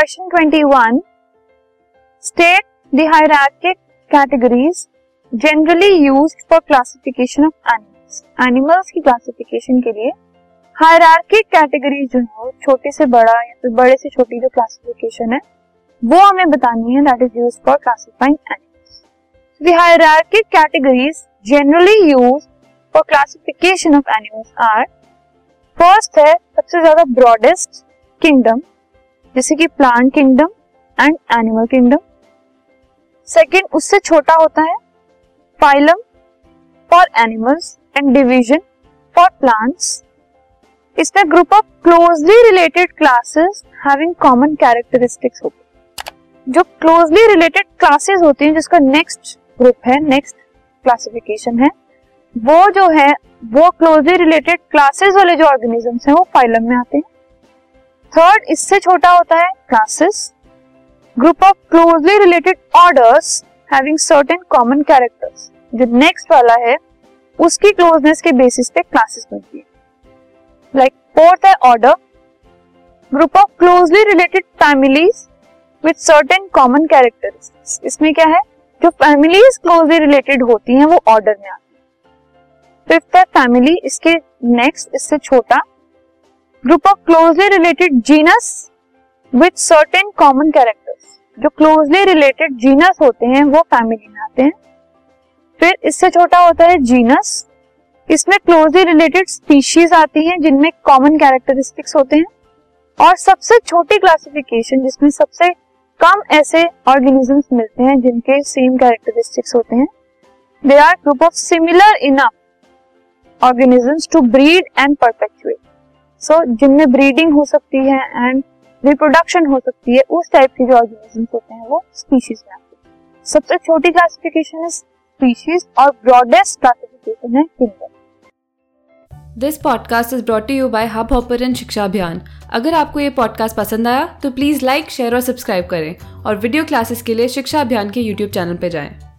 Question 21 state the hierarchical categories generally used for classification of animals animals की classification के लिए hierarchic category जो है छोटे से बड़ा या फिर बड़े से छोटी जो क्लासिफिकेशन है, वो हमें बतानी है that is use for classifying animals the hierarchical categories generally use for classification of animals are first है, सबसे ज़्यादा ब्रॉडेस्ट किंगडम जैसे कि plant kingdom and animal kingdom second उससे छोटा होता है phylum for animals and division for plants इसमें group of closely related classes having common characteristics होते जो क्लोजली रिलेटेड क्लासेस होती हैं, जिसका नेक्स्ट ग्रुप है नेक्स्ट क्लासिफिकेशन है, वो जो है, वो क्लोजली रिलेटेड क्लासेस वाले जो ऑर्गेनिजम्स हैं, वो फाइलम में आते हैं। थर्ड इससे छोटा होता है classes group of closely related orders having certain common characters जो नेक्स्ट वाला है, उसकी क्लोजनेस के बेसिस पे क्लासेस बनती है। लाइक फोर्थ है order group of closely related families with certain common characteristics इसमें क्या है? जो फैमिलीज़ क्लोजली रिलेटेड होती हैं, वो ऑर्डर में आती है। फिफ्थ है फैमिली इसके नेक्स्ट इससे छोटा group of closely related genus with certain common characters जो क्लोजली रिलेटेड जीनस होते हैं, वो फैमिली में आते हैं। फिर इससे छोटा होता है जीनस इसमें क्लोजली रिलेटेड स्पीशीज आती हैं, जिनमें कॉमन कैरेक्टरिस्टिक्स होते हैं। और सबसे छोटी क्लासिफिकेशन जिसमें सबसे कम ऐसे ऑर्गेनिजम्स मिलते हैं, जिनके सेम कैरेक्टरिस्टिक्स होते हैं। They are group of similar enough organisms to breed and perpetuate so so, जिनमें ब्रीडिंग हो सकती है एंड रिप्रोडक्शन हो सकती है उस टाइप के जो ऑर्गेनिज्म होते हैं वो स्पीशीज में आते हैं। सबसे छोटी क्लासिफिकेशन है स्पीशीज और ब्रॉडेस्ट क्लासिफिकेशन है kingdom this podcast is brought you by hub hopper शिक्षा अभियान अगर आपको ये पॉडकास्ट पसंद आया तो प्लीज़ लाइक शेयर और सब्सक्राइब करें और वीडियो क्लासेस के लिए शिक्षा अभियान के यूट्यूब चैनल पर जाएँ।